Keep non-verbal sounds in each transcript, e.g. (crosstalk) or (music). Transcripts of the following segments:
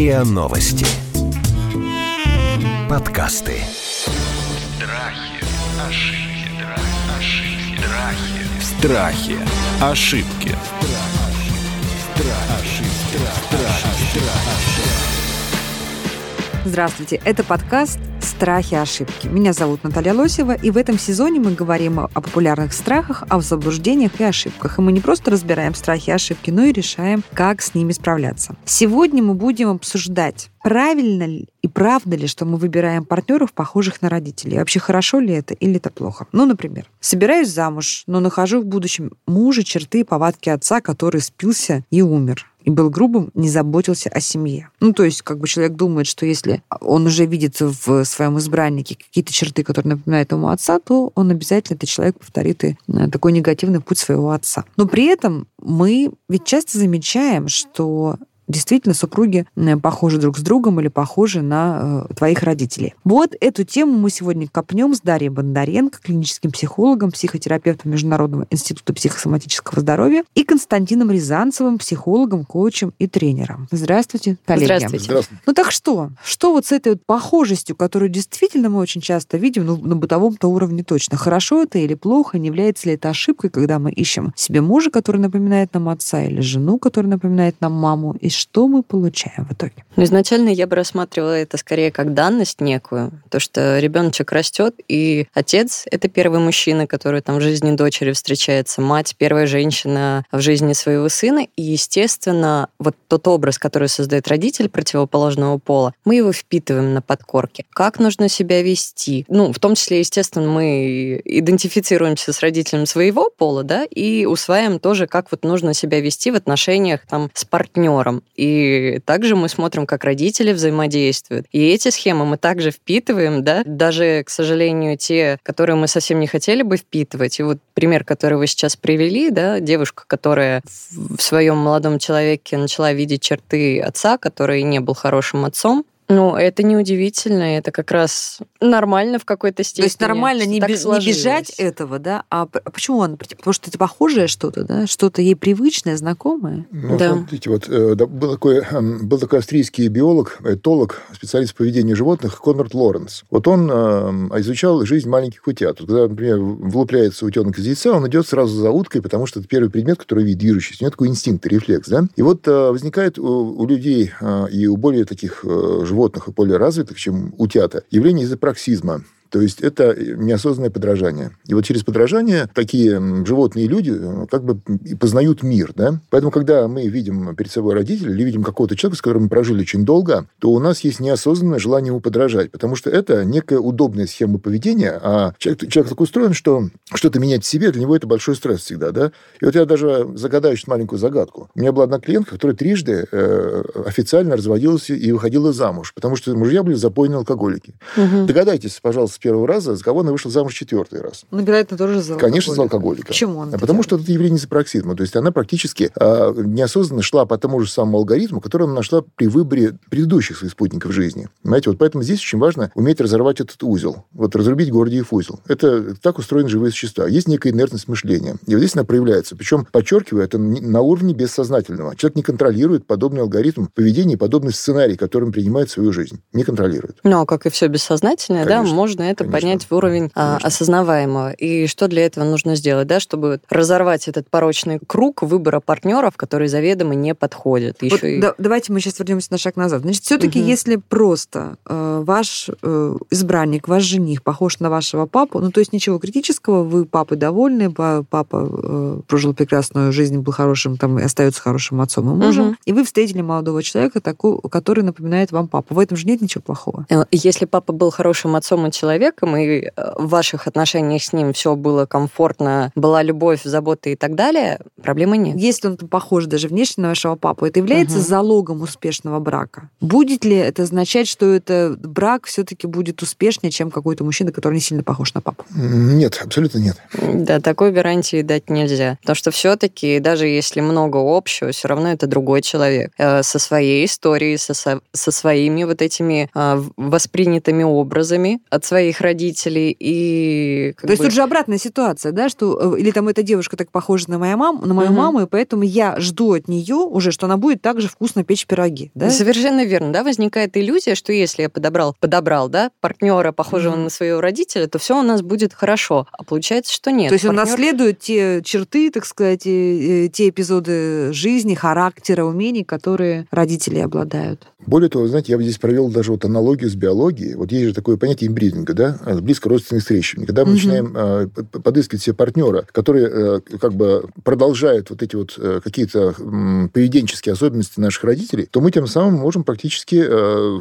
РИА Новости. Подкасты. Страхи, ошибки, ошибки, Страхи. страхи. Ошибки. Здравствуйте, это подкаст «Страхи ошибки». Меня зовут Наталья Лосева, и в этом сезоне мы говорим о популярных страхах, о заблуждениях и ошибках. И мы не просто разбираем страхи и ошибки, но и решаем, как с ними справляться. Сегодня мы будем обсуждать, правильно ли и правда ли, что мы выбираем партнеров, похожих на родителей. Вообще, хорошо ли это или это плохо? Ну, например, собираюсь замуж, но нахожу в будущем мужа черты и повадки отца, который спился и умер и был грубым, не заботился о семье. Ну, то есть, как бы человек думает, что если он уже видит в своем избраннике какие-то черты, которые напоминают ему отца, то он обязательно, этот человек повторит и э, такой негативный путь своего отца. Но при этом мы ведь часто замечаем, что действительно супруги э, похожи друг с другом или похожи на э, твоих родителей. Вот эту тему мы сегодня копнем с Дарьей Бондаренко, клиническим психологом, психотерапевтом Международного института психосоматического здоровья, и Константином Рязанцевым, психологом, коучем и тренером. Здравствуйте, коллеги. Здравствуйте. Здравствуйте. Ну так что? Что вот с этой вот похожестью, которую действительно мы очень часто видим, ну, на бытовом-то уровне точно, хорошо это или плохо, не является ли это ошибкой, когда мы ищем себе мужа, который напоминает нам отца, или жену, которая напоминает нам маму, и что мы получаем в итоге? Ну, изначально я бы рассматривала это скорее как данность некую, то, что ребеночек растет, и отец — это первый мужчина, который там в жизни дочери встречается, мать — первая женщина в жизни своего сына, и, естественно, вот тот образ, который создает родитель противоположного пола, мы его впитываем на подкорке. Как нужно себя вести? Ну, в том числе, естественно, мы идентифицируемся с родителем своего пола, да, и усваиваем тоже, как вот нужно себя вести в отношениях там с партнером. И также мы смотрим, как родители взаимодействуют. И эти схемы мы также впитываем, да, даже, к сожалению, те, которые мы совсем не хотели бы впитывать. И вот пример, который вы сейчас привели, да, девушка, которая в своем молодом человеке начала видеть черты отца, который не был хорошим отцом, ну, это неудивительно, это как раз нормально в какой-то степени. То есть нормально не, бе- не бежать этого, да? А а почему он? Потому что это похожее что-то, да? Что-то ей привычное, знакомое? Ну, Да. смотрите, вот э, да, был такой, эм, был такой австрийский биолог, этолог, специалист по поведению животных Конрад Лоренс. Вот он эм, изучал жизнь маленьких утят. Вот когда, например, влупляется утенок из яйца, он идет сразу за уткой, потому что это первый предмет, который видит движущийся. У него такой инстинкт, рефлекс, да? И вот э, возникает у, у людей э, и у более таких э, животных, и более развитых, чем утята, явление изопраксизма. То есть это неосознанное подражание. И вот через подражание такие животные люди э, как бы познают мир. Да? Поэтому, когда мы видим перед собой родителя или видим какого-то человека, с которым мы прожили очень долго, то у нас есть неосознанное желание ему подражать. Потому что это некая удобная схема поведения. А человек, человек так устроен, что что-то менять в себе, для него это большой стресс всегда. Да? И вот я даже загадаю сейчас маленькую загадку. У меня была одна клиентка, которая трижды э, официально разводилась и выходила замуж, потому что мужья были запойные алкоголики. Мгм. Догадайтесь, пожалуйста, первого раза, за кого она вышла замуж четвертый раз. Ну, вероятно, тоже за Конечно, за алкоголика. Почему он А это потому делает? что это явление изопраксизма. То есть она практически а, неосознанно шла по тому же самому алгоритму, который она нашла при выборе предыдущих своих спутников жизни. Понимаете, вот поэтому здесь очень важно уметь разорвать этот узел. Вот разрубить Гордиев узел. Это так устроены живые существа. Есть некая инертность мышления. И вот здесь она проявляется. Причем, подчеркиваю, это на уровне бессознательного. Человек не контролирует подобный алгоритм поведения, и подобный сценарий, которым принимает свою жизнь. Не контролирует. Ну, а как и все бессознательное, да, Конечно, можно это конечно, поднять в уровень а, осознаваемого. И что для этого нужно сделать, да, чтобы разорвать этот порочный круг выбора партнеров, которые заведомо не подходят. Вот Еще и- да- давайте мы сейчас вернемся на шаг назад. Значит, все-таки, Мгм. если просто э, ваш э, избранник, ваш жених похож на вашего папу, ну то есть ничего критического, вы папой довольны, па- папа э, прожил прекрасную жизнь, был хорошим, там и остается хорошим отцом и мужем, Мгм. и вы встретили молодого человека, такого, который напоминает вам папу. В этом же нет ничего плохого. Э, Если папа был хорошим отцом и человеком, и э, в ваших отношениях с ним все было комфортно, была любовь, забота и так далее, проблемы нет. Если он похож даже внешне на вашего папу, это является Мгм. залогом успешного брака. Будет ли это означать, что это брак все-таки будет успешнее, чем какой-то мужчина, который не сильно похож на папу? Нет, абсолютно нет. Да, такой гарантии дать нельзя. Потому что все-таки, даже если много общего, все равно это другой человек. Э, Со своей историей, со, со, своими вот этими в- воспринятыми образами от своих своих родителей и... То есть тут же обратная ситуация, да, что э, или там эта девушка так похожа на мою маму, на мою угу. маму, и поэтому я жду от нее уже, что она будет также вкусно печь пироги, да? Совершенно верно, да, возникает иллюзия, что если я подобрал, подобрал, да, партнера, похожего угу. на своего родителя, то все у нас будет хорошо. А получается, что нет. То есть партнер... он наследует те черты, так сказать, те эпизоды жизни, характера, умений, которые родители обладают. Более того, знаете, я бы здесь провел даже вот аналогию с биологией. Вот есть же такое понятие имбридинга, да, близко родственных встречиваний. Когда мы угу. начинаем э, подыскивать себе партнера, который э, как бы продолжает вот эти вот э, какие-то э, поведенческие особенности наших родителей, то мы тем самым можем практически э,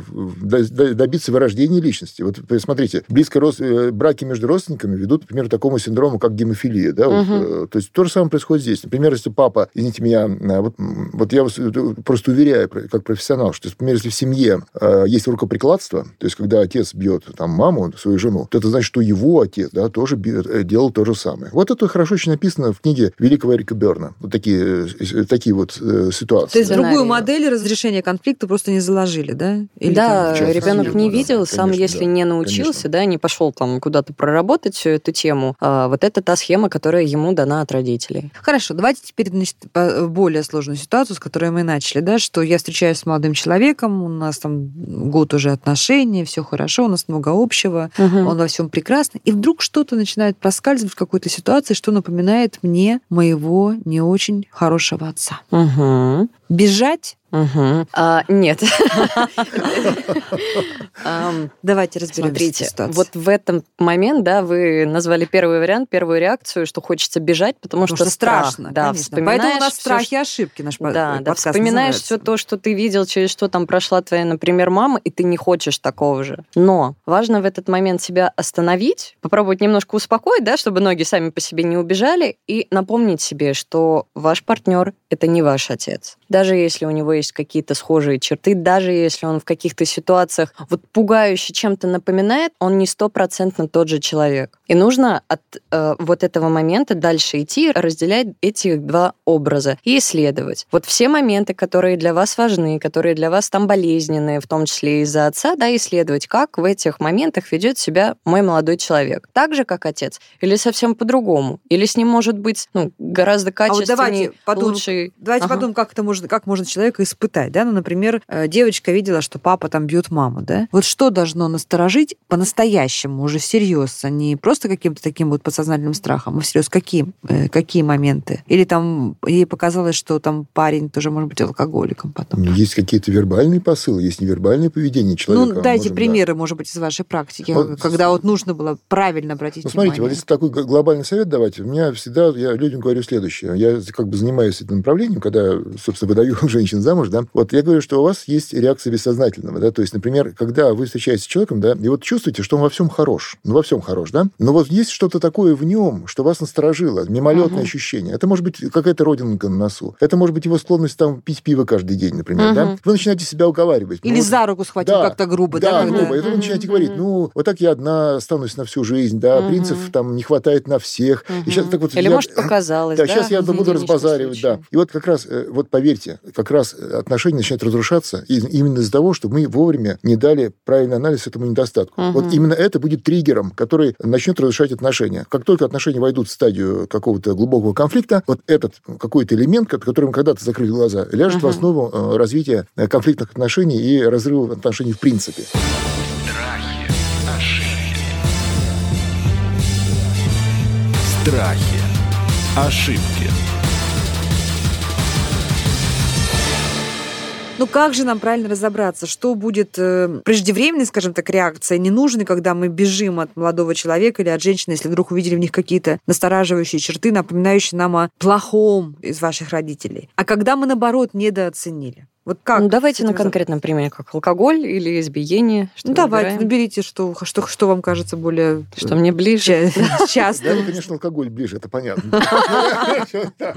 добиться вырождения личности. Вот смотрите, близко род... Э, браки между родственниками ведут, например, к такому синдрому, как гемофилия, да, угу. вот, э, то есть то же самое происходит здесь. Например, если папа, извините меня, э, вот, вот я вас э, просто уверяю, как профессионал, что, например, если в семье э, есть рукоприкладство, то есть когда отец бьет там маму, свою жену, то это значит, что его отец, да, тоже э, делал то же самое. Вот это хорошо очень написано в книге великого Эрика Берна. Вот такие, э, такие вот э, ситуации. То есть другую модель разрешения конфликта просто не заложили, да? Или да, там... ребенок не видел, да, сам конечно, если да, не научился, конечно. да, не пошел там куда-то проработать всю эту тему, а вот это та схема, которая ему дана от родителей. Хорошо, давайте теперь значит, более сложную ситуацию, с которой мы начали, да, что я встречаюсь с молодым человеком, у нас там год уже отношений, все хорошо, у нас много общего, угу. он во всем прекрасный, и вдруг что-то начинает проскальзывать в какой-то ситуации, что напоминает мне моего не очень хорошего отца. Угу. Бежать Угу. А, нет. (laughs) Давайте разберемся. Смотрите, вот в этом момент, да, вы назвали первый вариант, первую реакцию, что хочется бежать, потому, что, страшно. Да, Поэтому у нас страхи и ошибки наш Да, да, вспоминаешь все то, что ты видел, через что там прошла твоя, например, мама, и ты не хочешь такого же. Но важно в этот момент себя остановить, попробовать немножко успокоить, да, чтобы ноги сами по себе не убежали, и напомнить себе, что ваш партнер это не ваш отец. Даже если у него есть какие-то схожие черты, даже если он в каких-то ситуациях вот пугающе чем-то напоминает, он не стопроцентно тот же человек. И нужно от э, вот этого момента дальше идти, разделять эти два образа и исследовать. Вот все моменты, которые для вас важны, которые для вас там болезненные, в том числе из-за отца, да, исследовать, как в этих моментах ведет себя мой молодой человек. Так же, как отец, или совсем по-другому, или с ним может быть ну, гораздо качественнее, а вот давайте подумаем, лучше. Давайте ага. подумаем, как это можно, как можно человека испытать, да, ну, например, э, девочка видела, что папа там бьет маму, да, вот что должно насторожить по-настоящему, уже всерьез, а не просто каким-то таким вот подсознательным страхом, а всерьез какие, э, какие моменты? Или там ей показалось, что там парень тоже может быть алкоголиком потом? Ну, есть какие-то вербальные посылы, есть невербальное поведение человека. Ну, дайте можем, примеры, да. может быть, из вашей практики, вот, когда вот нужно было правильно обратить ну, внимание. Смотрите, вот если такой глобальный совет давать, у меня всегда, я людям говорю следующее. Я как бы занимаюсь этим направлением, когда, собственно, выдаю (laughs) женщин замуж, да, вот я говорю, что у вас есть реакция бессознательного, да, то есть, например, когда вы встречаетесь с человеком, да, и вот чувствуете, что он во всем хорош, ну, во всем хорош, да, но вот есть что-то такое в нем, что вас насторожило, мимолетное uh-huh. ощущение. Это может быть какая-то родинка на носу, это может быть его склонность там пить пиво каждый день, например, uh-huh. да. Вы начинаете себя уговаривать. Или ну, за руку схватил да, как-то грубо, да? Да, грубо. И вы начинаете uh-huh. говорить, ну, вот так я одна останусь на всю жизнь, да, uh-huh. принцев там не хватает на всех. Uh-huh. И сейчас так вот... Или, я, может, показалось, да? Да, сейчас я буду разбазаривать, да. И вот как раз, э, вот поверьте, как раз отношения начинают разрушаться именно из-за того, что мы вовремя не дали правильный анализ этому недостатку. Угу. Вот именно это будет триггером, который начнет разрушать отношения. Как только отношения войдут в стадию какого-то глубокого конфликта, вот этот какой-то элемент, которым когда-то закрыли глаза, ляжет угу. в основу э, развития э, конфликтных отношений и разрыва отношений в принципе. Страхи, ошибки. Страхи, ошибки. Ну как же нам правильно разобраться, что будет э, преждевременной, скажем так, реакция, ненужной, когда мы бежим от молодого человека или от женщины, если вдруг увидели в них какие-то настораживающие черты, напоминающие нам о плохом из ваших родителей. А когда мы, наоборот, недооценили. Вот как? Ну, давайте на конкретном примере, как алкоголь или избиение. Что ну, давайте, наберите, что, что, что вам кажется более... Что мне ближе. (laughs) Часто. Да, конечно, алкоголь ближе, это понятно. (laughs) (laughs)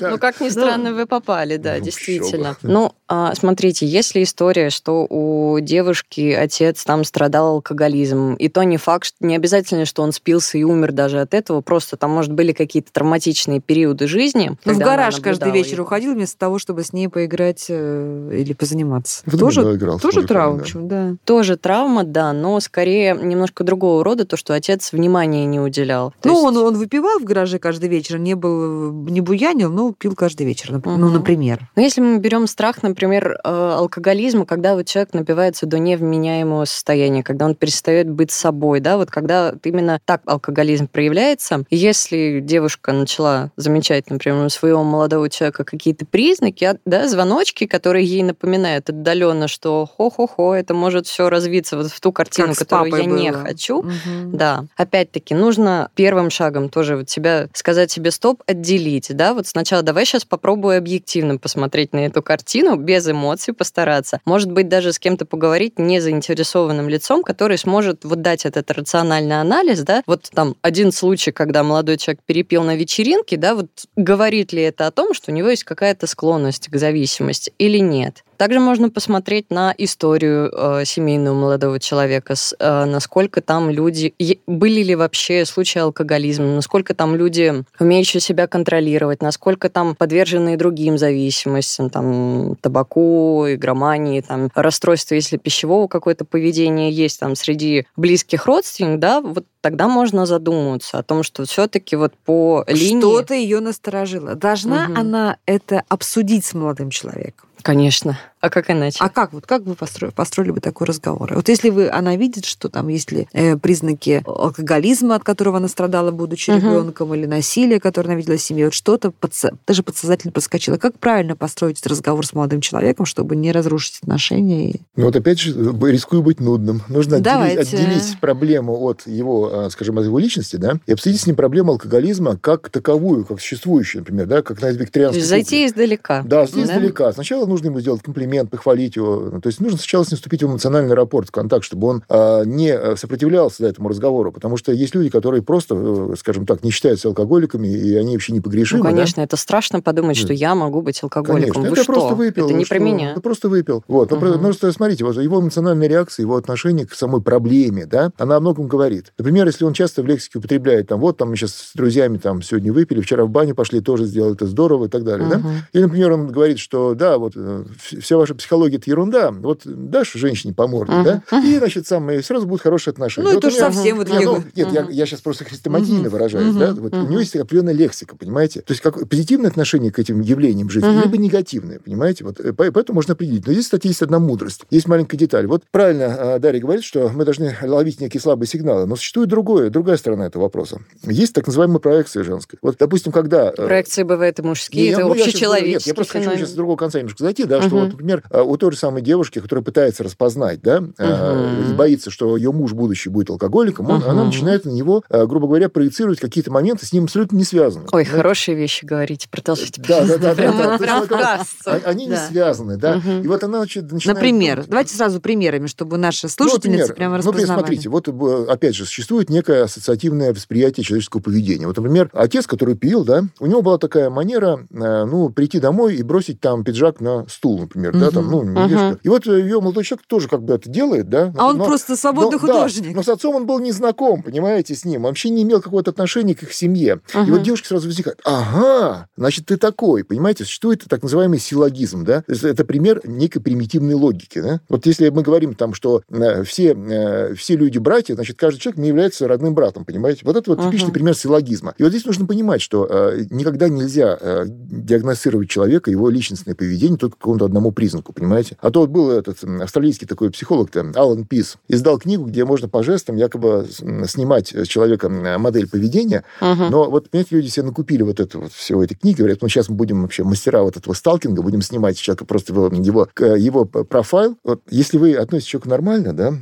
Ну, как ни странно, вы попали, да, ну, действительно. Ну, смотрите, если история, что у девушки отец там страдал алкоголизмом, и то не факт, что не обязательно, что он спился и умер даже от этого, просто там, может, были какие-то травматичные периоды жизни. Ну, в гараж каждый вечер уходил вместо того, чтобы с ней поиграть э, или позаниматься. В тоже домино играл. тоже травма, да. почему, да. Тоже травма, да, но скорее немножко другого рода, то, что отец внимания не уделял. То Ну, есть- он, он выпивал в гараже каждый вечер, не был, не буянил, но пил каждый вечер, ну, например. Но если мы берем страх, например, э, алкоголизма, когда вот человек напивается до невменяемого состояния, когда он перестает быть собой, да, вот когда именно так алкоголизм проявляется, если девушка начала замечать, например, у своего молодого человека какие-то признаки, а, да, звоночки, которые ей напоминают отдаленно, что хо-хо-хо, это может все развиться вот в ту картину, Как которую я не было. хочу, Мгм. да, опять-таки, нужно первым шагом тоже вот себя сказать себе стоп, отделить, да, вот сначала давай сейчас попробую объективно посмотреть на эту картину, без эмоций постараться. Может быть, даже с кем-то поговорить не заинтересованным лицом, который сможет вот дать этот рациональный анализ, да, вот там один случай, когда молодой человек перепил на вечеринке, да, вот говорит ли это о том, что у него есть какая-то склонность к зависимости или нет. Также можно посмотреть на историю э, семейного молодого человека, с, э, насколько там люди... Были ли вообще случаи алкоголизма, насколько там люди, умеющие себя контролировать, насколько там подвержены другим зависимостям, там, табаку, игромании, там, расстройства, если пищевого какое-то поведение есть там среди близких родственников, да, вот тогда можно задумываться о том, что все-таки вот по линии... Что-то ее насторожило. Должна Мгм. она это обсудить с молодым человеком? Конечно. А как иначе? А как вот как вы построили, построили бы такой разговор? Вот если вы она видит, что там есть ли э, признаки алкоголизма, от которого она страдала, будучи Мгм. ребенком, или насилия, которое она видела в семье, вот что-то подсо- даже подсознательно подскочило. Как правильно построить этот разговор с молодым человеком, чтобы не разрушить отношения? и- Ну вот опять же, рискую быть нудным. Нужно отделить, Давайте. отделить проблему от его, а, скажем, от его личности, да, и обсудить с ним проблему алкоголизма как таковую, как существующую, например, да, как на То викторианской зайти издалека. Да, издалека. Сначала нужно ему сделать комплимент, похвалить его. Ну, То есть нужно сначала с ним вступить в эмоциональный рапорт, в контакт, чтобы он а, не а, сопротивлялся да, этому разговору. Потому что есть люди, которые просто, э, скажем так, не считаются алкоголиками, и они вообще Ну, непогрешимы. да. конечно, это страшно подумать, Да. что я могу быть алкоголиком. Конечно, Вы это что? просто выпил. Это не про меня. Это просто выпил. Вот. Но Мгм. Просто смотрите, вот его эмоциональная реакция, его отношение к самой проблеме, да, она о многом говорит. Например, если он часто в лексике употребляет, там, вот, там, мы сейчас с друзьями там сегодня выпили, вчера в баню пошли, тоже сделали это здорово и так далее, да. Мгм. Или, например, он говорит, что да, вот э, вся ваша психология это ерунда, вот дашь женщине по морде, Мгм. да, и, значит, сам, и сразу будут хорошие отношения. Ну, Вот это у ж меня- совсем в не, итоге- ну, Нет, я, Мгм. я сейчас просто хрестоматийно Мгм. выражаюсь, да, вот у Мгм. него есть определенная лексика, понимаете? То есть как позитивное отношение к этим явлениям жизни, Мгм. либо негативное, понимаете? Вот э, по- поэтому можно определить. Но здесь, кстати, есть одна мудрость. Есть маленькая деталь. Вот правильно а, Дарья говорит, что мы должны ловить некие слабые сигналы, но существует другое, другая сторона этого вопроса. Есть так называемая проекция женская. Вот, допустим, когда... э, Проекции бывают и мужские, не, это ну, я общечеловеческий Нет, я просто хочу феномен. сейчас с другого конца немножко зайти, да, что Мгм. вот, например, э, у той же самой девушки, которая пытается распознать, да, э, Мгм. и боится, что ее муж будущий будет алкоголиком, он- она начинает на него, э, грубо говоря, проецировать какие-то моменты с ним абсолютно не связаны. Ой, Понимаете? хорошие вещи говорите, продолжите. Да, да, да, да, да. а- Они не Да. связаны, да. И вот она значит, начинает... Например, давайте сразу примерами, чтобы наши Ну, слушательницы прямо ну, распознавали. смотрите, вот, э, опять же, существует некое ассоциативное восприятие человеческого поведения. Вот, например, отец, который пил, да, у него была такая манера, э, ну, прийти домой и бросить там пиджак на стул, например, да, там, ну, не вешка. И вот ее молодой человек тоже как бы это делает, да. А он но- просто свободный но- да, художник. но с отцом он был не знаком, понимаете, с ним. Вообще не имел какого-то отношения к их семье. И Мгм. вот девушка сразу возникает. Ага, значит, ты такой. Понимаете, существует так называемый силлогизм, да? Это пример некой примитивной логики, да? Вот если мы говорим там, что э, все, э, все люди братья, значит, каждый человек не является родным братом, понимаете? Вот это вот типичный Мгм. пример силлогизма. И вот здесь нужно понимать, что э, никогда нельзя э, диагностировать человека, его личностное поведение по какому-то одному признаку, понимаете? А то вот был этот австралийский такой психолог, там, Алан Пис, издал книгу, где можно по жестам якобы снимать с человека м, модель поведения, Мгм. но вот, понимаете, люди себе накупили вот это вот все этой книги, говорят, ну, сейчас мы будем вообще мастера вот этого сталкинга, будем снимать с человека просто его, его, к- его профайл. Вот если вы относитесь к человеку нормально, да,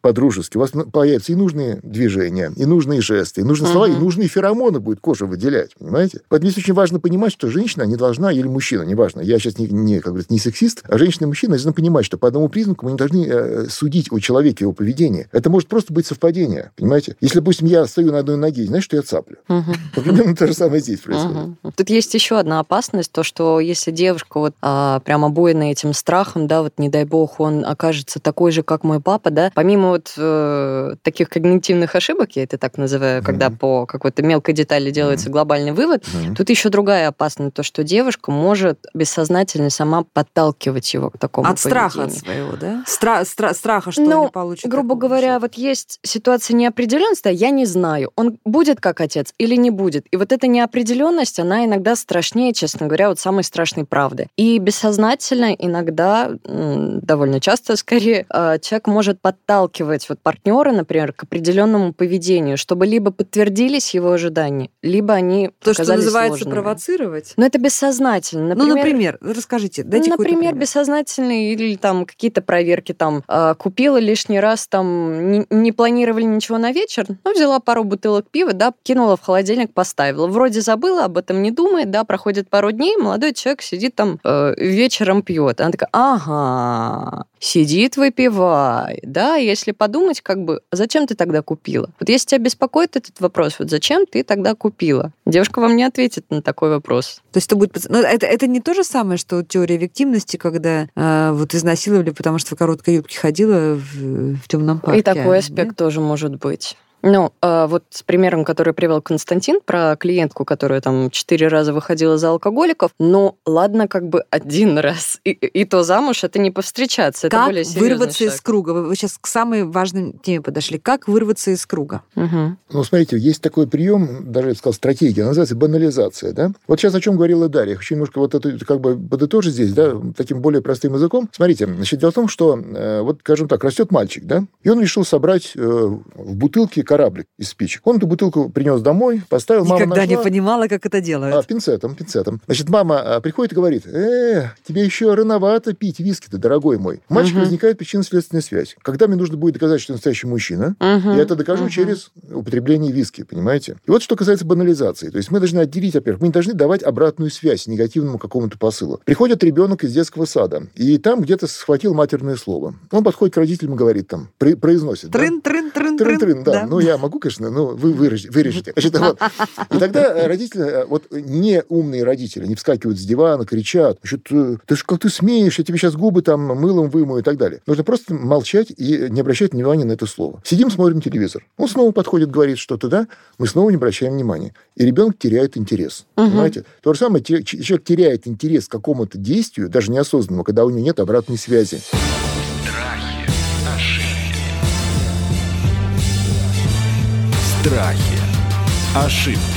по-дружески, у вас ну, появятся и нужные движения, и нужные жесты, и нужные слова, и нужные феромоны будет кожа выделять, понимаете? Поэтому здесь очень важно понимать, что женщина не должна, или мужчина, неважно, я сейчас не, не, как говорится, не сексист, а женщина и мужчина должны понимать, что по одному признаку мы не должны э, судить о человеке, его поведении. Это может просто быть совпадение, понимаете? Если, допустим, я стою на одной ноге, знаешь, что я цаплю? Вот (laughs) Примерно то же самое здесь происходит. Тут есть еще одна опасность, то, что если девушка вот а, прям обоена этим страхом, да, вот не дай бог, он окажется такой же, как мой папа, да, помимо вот э, таких когнитивных ошибок, я это так называю, когда по какой-то мелкой детали делается глобальный вывод. Тут еще другая опасность, то, что девушка может бессознательно сама подталкивать его к такому От страха от поведению. своего, да? Стра- стра- страха, что Ну, не получит. Грубо говоря, же. вот есть ситуация неопределенности, а я не знаю, он будет как отец или не будет. И вот эта неопределенность, она иногда страшнее, честно говоря, вот самой страшной правды. И бессознательно иногда, довольно часто скорее, э, человек может подталкивать вот партнера, например, к определенному поведению, чтобы либо подтвердились его ожидания, либо они То, что называется ложными. провоцировать. Но это бессознательно. ну, например, расскажите, дайте какой-то Например, пример. бессознательные или там какие-то проверки там а, купила лишний раз там не, не планировали ничего на вечер, но взяла пару бутылок пива, да, кинула в холодильник, поставила. Вроде забыла, об этом не думает, да, проходит пару дней, молодой человек сидит там э, вечером пьет. Она такая, ага, сидит выпивает, да, если подумать, как бы, зачем ты тогда купила? Вот если тебя беспокоит этот вопрос, вот зачем ты тогда купила? Девушка вам не ответит на такой вопрос. То есть это будет... поц- Ну, это, это не то же самое, что теория виктимности, когда э, вот изнасиловали, потому что в короткой юбке ходила в, в темном парке. И такой да? аспект тоже может быть. Ну, а вот с примером, который привел Константин про клиентку, которая там четыре раза выходила за алкоголиков, ну, ладно, как бы один раз. И, и то замуж это не повстречаться, это Как более серьезный вырваться из шаг. круга? Вы, сейчас к самой важной теме подошли. Как вырваться из круга? Мгм. Ну, смотрите, есть такой прием, даже я бы сказал, стратегия, называется банализация, да? Вот сейчас о чем говорила Дарья. Я хочу немножко вот это как бы подытожить здесь, да, таким более простым языком. Смотрите, значит, дело в том, что, э, вот, скажем так, растет мальчик, да, и он решил собрать э, в бутылке кораблик из спичек. Он эту бутылку принес домой, поставил, мама Никогда не нашла. понимала, как это делают. А, пинцетом, пинцетом. Значит, мама а, приходит и говорит, э, тебе еще рановато пить виски-то, дорогой мой. У мальчика Мгм. возникает причинно-следственная связь. Когда мне нужно будет доказать, что я настоящий мужчина, Мгм. я это докажу Мгм. через употребление виски, понимаете? И вот что касается банализации. То есть мы должны отделить, во-первых, мы не должны давать обратную связь негативному какому-то посылу. Приходит ребенок из детского сада, и там где-то схватил матерное слово. Он подходит к родителям и говорит там, при- произносит. да? Трын, трын, трын, Трын-трын, да. Ну, я могу, конечно, но вы вырежете. Значит, вот. И тогда родители, э, вот не умные родители, они вскакивают с дивана, кричат, значит, ты ж как ты смеешь, я тебе сейчас губы там мылом вымою и так далее. Нужно просто молчать и не обращать внимания на это слово. Сидим, смотрим телевизор. Он снова подходит, говорит что-то, да, мы снова не обращаем внимания. И ребенок теряет интерес. Мгм. Понимаете? То же самое, человек теряет интерес к какому-то действию, даже неосознанному, когда у него нет обратной связи. Страхи. Ошибки.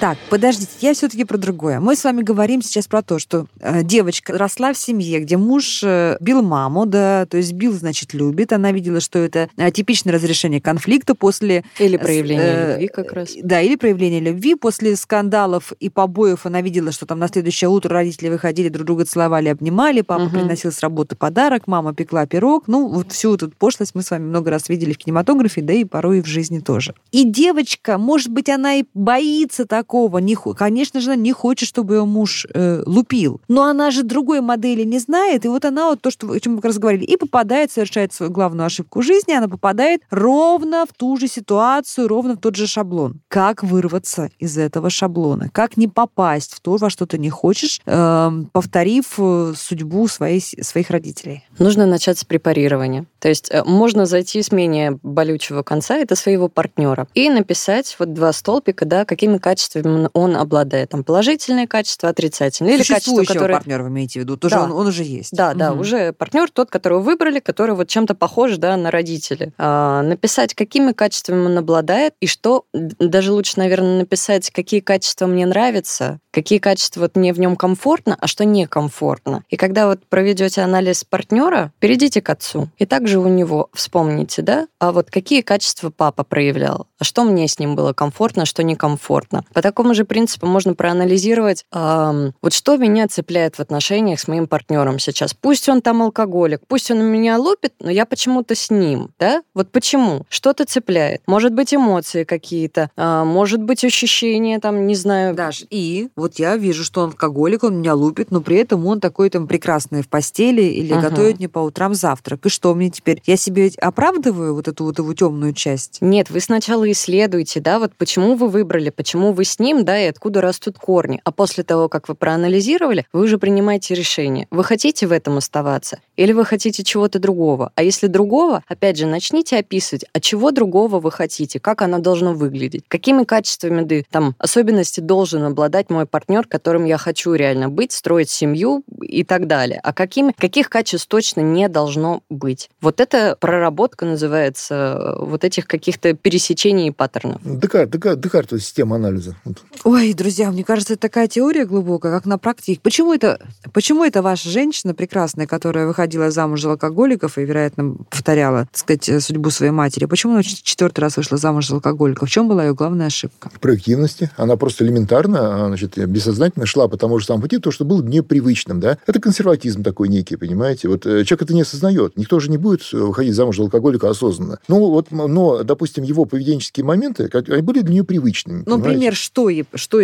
Так, подождите, я все-таки про другое. Мы с вами говорим сейчас про то, что э, девочка росла в семье, где муж э, бил маму, да, то есть бил, значит, любит. Она видела, что это э, типичное разрешение конфликта после... Или проявление э, любви как раз. Да, или проявление любви. После скандалов и побоев она видела, что там на следующее утро родители выходили, друг друга целовали, обнимали, папа Мгм. приносил с работы подарок, мама пекла пирог. Ну, вот всю эту пошлость мы с вами много раз видели в кинематографе, да и порой и в жизни тоже. И девочка, может быть, она и боится такого, не, конечно же, она не хочет, чтобы ее муж э, лупил. Но она же другой модели не знает, и вот она вот то, что, о чем мы как раз говорили, и попадает, совершает свою главную ошибку жизни, она попадает ровно в ту же ситуацию, ровно в тот же шаблон. Как вырваться из этого шаблона? Как не попасть в то, во что ты не хочешь, эм, повторив э, судьбу своей, своих родителей? Нужно начать с препарирования. То есть э, можно зайти с менее болючего конца, это своего партнера, и написать вот два столбика, да, какими качествами он- он обладает. Там положительные качества, отрицательные. Или качества, которые... партнера вы имеете в виду? Тоже Да. он, он уже есть. Да, да, Мгм. уже партнер тот, которого выбрали, который вот чем-то похож, да, на родителей. А, написать, какими качествами он обладает, и что, даже лучше, наверное, написать, какие качества мне нравятся, какие качества вот мне в нем комфортно, а что некомфортно. И когда вот проведете анализ партнера, перейдите к отцу. И также у него вспомните, да, а вот какие качества папа проявлял, а что мне с ним было комфортно, а что некомфортно. По такому же принципу можно проанализировать, ам, вот что меня цепляет в отношениях с моим партнером сейчас. Пусть он там алкоголик, пусть он меня лупит, но я почему-то с ним, да? Вот почему? Что-то цепляет. Может быть, эмоции какие-то, а, может быть, ощущения, там, не знаю, Даш, и вот я вижу, что он алкоголик, он меня лупит, но при этом он такой там прекрасный в постели или Ага. готовит мне по утрам завтрак. И что мне теперь? Я себе оправдываю вот эту вот его темную часть? Нет, вы сначала исследуйте, да, вот почему вы выбрали, почему вы с ним, да, и откуда растут корни. А после того, как вы проанализировали, вы уже принимаете решение. Вы хотите в этом оставаться или вы хотите чего-то другого? А если другого, опять же, начните описывать, а чего другого вы хотите, как оно должно выглядеть, какими качествами, да, там, особенности должен обладать мой партнер, которым я хочу реально быть, строить семью и так далее. А какими, каких качеств точно не должно быть. Вот это проработка называется э, вот этих каких-то пересечений и паттернов. Декарт, Декарт, Декарт система анализа. Ой, друзья, мне кажется, это такая теория глубокая, как на практике. Почему это, почему это ваша женщина прекрасная, которая выходила замуж за алкоголиков и, вероятно, повторяла, так сказать, судьбу своей матери, почему она четвертый раз вышла замуж за алкоголиков? В чем была ее главная ошибка? В проактивности. Она просто элементарно, а, значит, бессознательно шла по тому же самому пути, то, что было непривычным, да. Это консерватизм такой некий, понимаете. Вот э, человек это не осознает. Никто же не будет э, выходить замуж за алкоголика осознанно. Ну, вот, но, допустим, его поведенческие моменты, они были для нее привычными. Ну, например, что что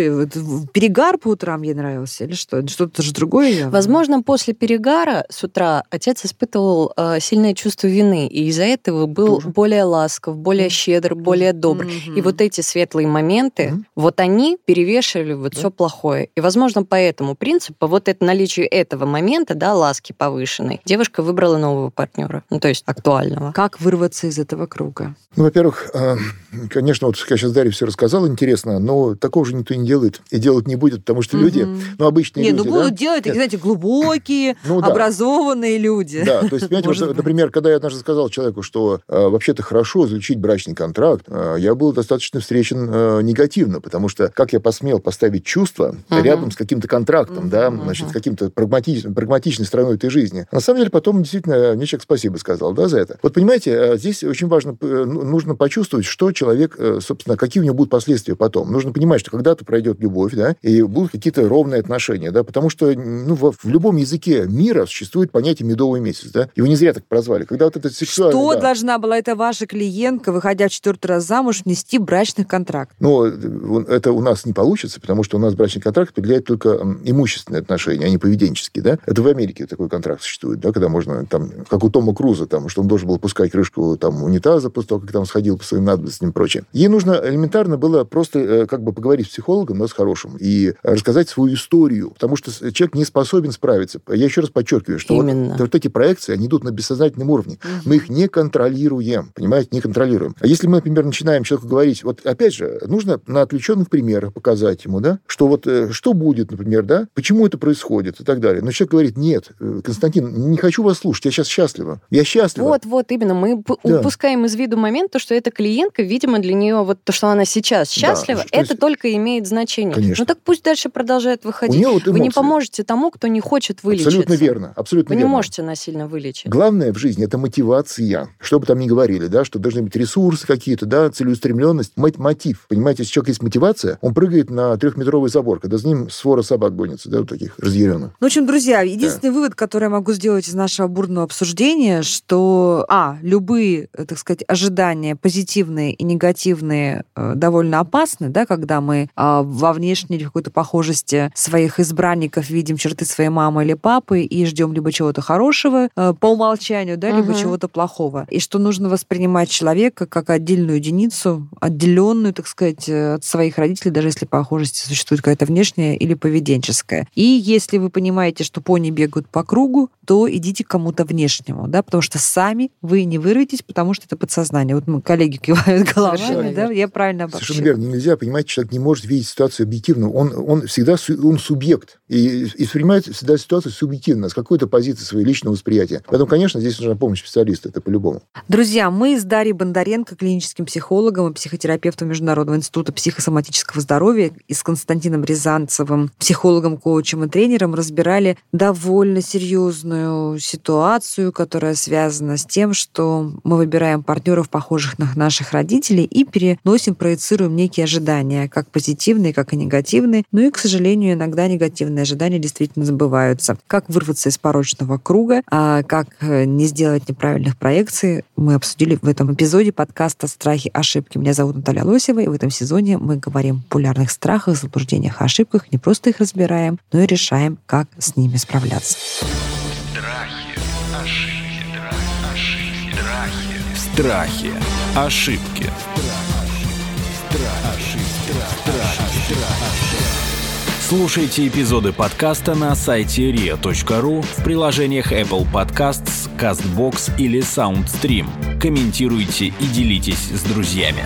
перегар по утрам ей нравился или что? Что-то же другое? Возможно, после перегара с утра отец испытывал э, сильное чувство вины, и из-за этого был Тоже. более ласков, более щедр, более добр. Mm-hmm. И вот эти светлые моменты, mm-hmm. вот они перевешивали вот да. все плохое. И, возможно, по этому принципу, вот это наличие этого момента, да, ласки повышенной, девушка выбрала нового партнера, ну, то есть актуального. Как вырваться из этого круга? Ну, во-первых, э, конечно, вот я сейчас Дарья все рассказал, интересно, но такого же никто не делает и делать не будет, потому что люди, ну, обычные не, люди... Не, ну, будут да? делать такие, знаете, глубокие, (laughs) ну, да. образованные люди. Да, то есть, (laughs) понимаете, вот, например, когда я однажды сказал человеку, что э, вообще-то хорошо заключить брачный контракт, э, я был достаточно встречен э, негативно, потому что как я посмел поставить чувства uh-huh. рядом с каким-то контрактом, uh-huh. да, значит, с каким-то прагматич, прагматичной стороной этой жизни. На самом деле, потом действительно мне человек спасибо сказал, да, за это. Вот понимаете, э, здесь очень важно, э, ну, нужно почувствовать, что человек, э, собственно, какие у него будут последствия потом. Нужно понимать, что когда-то пройдет любовь, да, и будут какие-то ровные отношения, да, потому что, ну, в, в любом языке мира существует понятие медовый месяц, да, его не зря так прозвали. Когда вот это сексуальное... Что да. должна была эта ваша клиентка, выходя в четвертый раз замуж, внести брачный контракт? Ну, это у нас не получится, потому что у нас брачный контракт определяет только имущественные отношения, а не поведенческие, да. Это в Америке такой контракт существует, да, когда можно, там, как у Тома Круза, там, что он должен был пускать крышку там, унитаза после того, как там сходил по своим надобностям и прочее. Ей нужно элементарно было просто э, как бы поговорить с психологом, но с хорошим, и рассказать свою историю, потому что человек не способен справиться. Я еще раз подчеркиваю, что вот, вот эти проекции, они идут на бессознательном уровне. Угу. Мы их не контролируем, понимаете, не контролируем. А если мы, например, начинаем человеку говорить, вот опять же, нужно на отвлеченных примерах показать ему, да, что вот э, что будет, например, да, почему это происходит и так далее. Но человек говорит, нет, э, Константин, не хочу вас слушать, я сейчас счастлива. Я счастлива. Вот, вот, именно. Мы да. упускаем из виду момент, то, что эта клиентка, видимо, для нее вот то, что она сейчас счастлива, да, это есть... только имеет значение. Конечно. Ну так пусть дальше продолжает выходить. вот Вы не поможете тому, кто не хочет вылечиться. Абсолютно верно. Абсолютно Вы верно. не можете насильно вылечить. Главное в жизни – это мотивация. Что бы там ни говорили, да, что должны быть ресурсы какие-то, да, целеустремленность, мотив. Понимаете, если человек есть мотивация, он прыгает на трехметровый забор, когда за ним свора собак гонится, да, вот таких разъяренных. Ну, в общем, друзья, единственный да. вывод, который я могу сделать из нашего бурного обсуждения, что, а, любые, э, так сказать, ожидания позитивные и негативные э, довольно опасны, да, когда мы э, во внешней какой-то похожести своих избранников видим черты своей мамы или папы и ждем либо чего-то хорошего э, по умолчанию, да, либо угу. чего-то плохого. И что нужно воспринимать человека как отдельную единицу, отделенную, так сказать, от своих родителей, даже если похожесть существует какая-то внешняя или поведенческая. И если вы понимаете, что пони бегают по кругу, то идите к кому-то внешнему, да, потому что сами вы не вырветесь, потому что это подсознание. Вот мы, коллеги (laughs) кивают головами, да, я правильно обобщила. Совершенно верно. Нельзя понимать, человек не может видеть ситуацию объективно. Он, он всегда он субъект и, и воспринимает всегда ситуацию субъективно, с какой-то позиции своего личного восприятия. Поэтому, конечно, здесь нужна помощь специалиста, это по-любому. Друзья, мы с Дарьей Бондаренко, клиническим психологом и психотерапевтом Международного института психосоматического здоровья и с Константином Рязанцевым, психологом, коучем и тренером, разбирали довольно серьезную ситуацию, которая связана с тем, что мы выбираем партнеров, похожих на наших родителей, и переносим, проецируем некие ожидания, как позитивные, как и негативные. Ну и, к сожалению, иногда негативные ожидания действительно забываются. Как вырваться из порочного круга, а как э, не сделать неправильных проекций, мы обсудили в этом эпизоде подкаста «Страхи, ошибки». Меня зовут Наталья Лосева, и в этом сезоне мы говорим о популярных страхах, заблуждениях, ошибках, ошибках не просто их разбираем, но и решаем, как с ними справляться. Страхи, ошибки, ошибки, страхи. Страхи, ошибки. Слушайте эпизоды подкаста на сайте ria.ru в приложениях Apple Podcasts, CastBox или SoundStream. Комментируйте и делитесь с друзьями.